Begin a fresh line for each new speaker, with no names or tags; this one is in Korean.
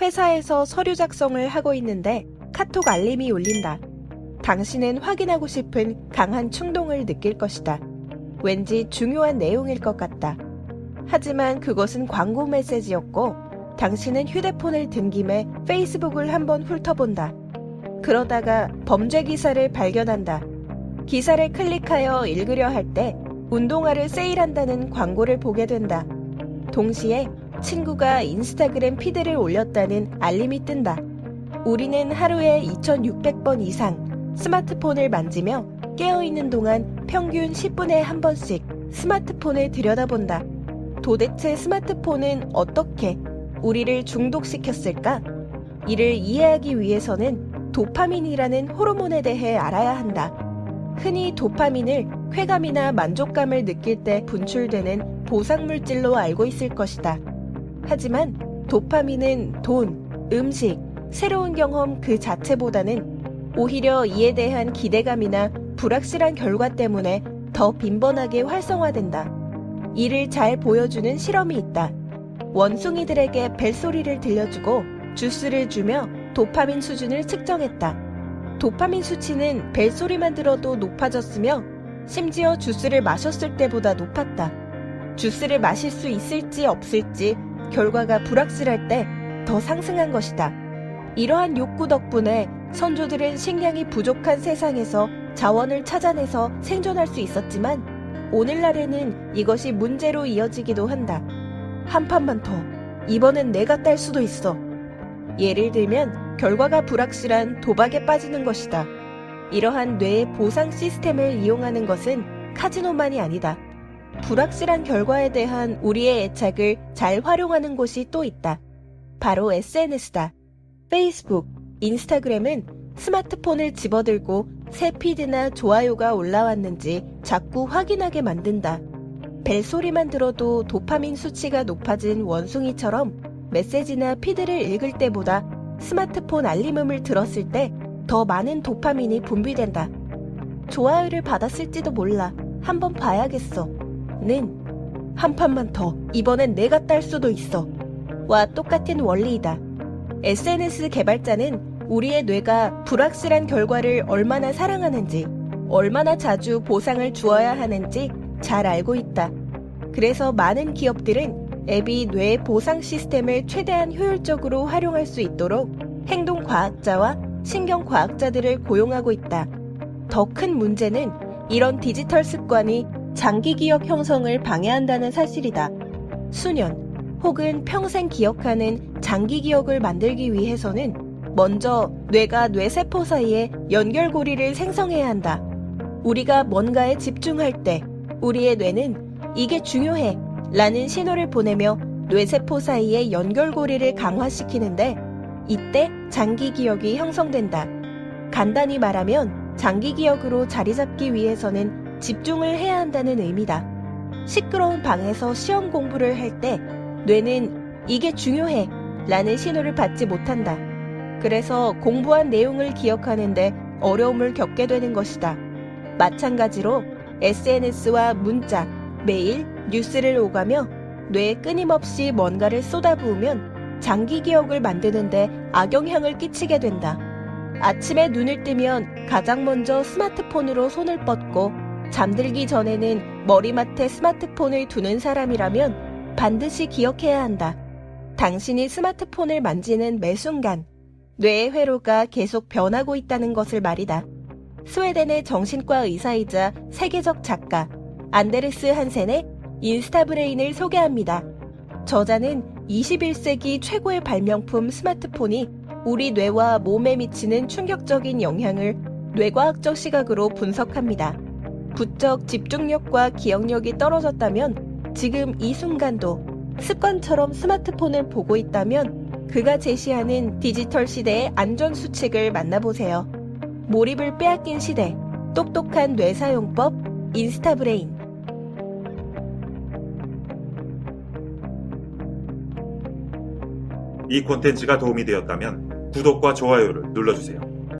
회사에서 서류 작성을 하고 있는데 카톡 알림이 울린다. 당신은 확인하고 싶은 강한 충동을 느낄 것이다. 왠지 중요한 내용일 것 같다. 하지만 그것은 광고 메시지였고 당신은 휴대폰을 든 김에 페이스북을 한번 훑어본다. 그러다가 범죄 기사를 발견한다. 기사를 클릭하여 읽으려 할 때 운동화를 세일한다는 광고를 보게 된다. 동시에 친구가 인스타그램 피드를 올렸다는 알림이 뜬다. 우리는 하루에 2600번 이상 스마트폰을 만지며 깨어있는 동안 평균 10분에 한 번씩 스마트폰을 들여다본다. 도대체 스마트폰은 어떻게 우리를 중독시켰을까? 이를 이해하기 위해서는 도파민이라는 호르몬에 대해 알아야 한다. 흔히 도파민을 쾌감이나 만족감을 느낄 때 분출되는 보상물질로 알고 있을 것이다. 하지만 도파민은 돈, 음식, 새로운 경험 그 자체보다는 오히려 이에 대한 기대감이나 불확실한 결과 때문에 더 빈번하게 활성화된다. 이를 잘 보여주는 실험이 있다. 원숭이들에게 벨소리를 들려주고 주스를 주며 도파민 수준을 측정했다. 도파민 수치는 벨소리만 들어도 높아졌으며 심지어 주스를 마셨을 때보다 높았다. 주스를 마실 수 있을지 없을지 결과가 불확실할 때 더 상승한 것이다. 이러한 욕구 덕분에 선조들은 식량이 부족한 세상에서 자원을 찾아내서 생존할 수 있었지만 오늘날에는 이것이 문제로 이어지기도 한다. 한 판만 더. 이번엔 내가 딸 수도 있어. 예를 들면 결과가 불확실한 도박에 빠지는 것이다. 이러한 뇌의 보상 시스템을 이용하는 것은 카지노만이 아니다. 불확실한 결과에 대한 우리의 애착을 잘 활용하는 곳이 또 있다. 바로 SNS다. 페이스북, 인스타그램은 스마트폰을 집어들고 새 피드나 좋아요가 올라왔는지 자꾸 확인하게 만든다. 벨소리만 들어도 도파민 수치가 높아진 원숭이처럼 메시지나 피드를 읽을 때보다 스마트폰 알림음을 들었을 때 더 많은 도파민이 분비된다. 좋아요를 받았을지도 몰라. 한번 봐야겠어. 는 한 판만 더. 이번엔 내가 딸 수도 있어. 와 똑같은 원리이다. SNS 개발자는 우리의 뇌가 불확실한 결과를 얼마나 사랑하는지, 얼마나 자주 보상을 주어야 하는지 잘 알고 있다. 그래서 많은 기업들은 앱이 뇌 보상 시스템을 최대한 효율적으로 활용할 수 있도록 행동 과학자와 신경 과학자들을 고용하고 있다. 더 큰 문제는 이런 디지털 습관이 장기 기억 형성을 방해한다는 사실이다. 수년 혹은 평생 기억하는 장기 기억을 만들기 위해서는 먼저 뇌가 뇌세포 사이에 연결고리를 생성해야 한다. 우리가 뭔가에 집중할 때 우리의 뇌는 이게 중요해 라는 신호를 보내며 뇌세포 사이의 연결고리를 강화시키는데 이때 장기 기억이 형성된다. 간단히 말하면 장기 기억으로 자리 잡기 위해서는 집중을 해야 한다는 의미다. 시끄러운 방에서 시험 공부를 할 때 뇌는 이게 중요해 라는 신호를 받지 못한다. 그래서 공부한 내용을 기억하는데 어려움을 겪게 되는 것이다. 마찬가지로 SNS와 문자, 메일, 뉴스를 오가며 뇌에 끊임없이 뭔가를 쏟아부으면 장기 기억을 만드는데 악영향을 끼치게 된다. 아침에 눈을 뜨면 가장 먼저 스마트폰으로 손을 뻗고 잠들기 전에는 머리맡에 스마트폰을 두는 사람이라면 반드시 기억해야 한다. 당신이 스마트폰을 만지는 매 순간 뇌의 회로가 계속 변하고 있다는 것을 말이다. 스웨덴의 정신과 의사이자 세계적 작가 안데르스 한센의 인스타브레인을 소개합니다. 저자는 21세기 최고의 발명품 스마트폰이 우리 뇌와 몸에 미치는 충격적인 영향을 뇌과학적 시각으로 분석합니다. 부쩍 집중력과 기억력이 떨어졌다면 지금 이 순간도 습관처럼 스마트폰을 보고 있다면 그가 제시하는 디지털 시대의 안전 수칙을 만나보세요. 몰입을 빼앗긴 시대, 똑똑한 뇌사용법, 인스타브레인.
이 콘텐츠가 도움이 되었다면 구독과 좋아요를 눌러주세요.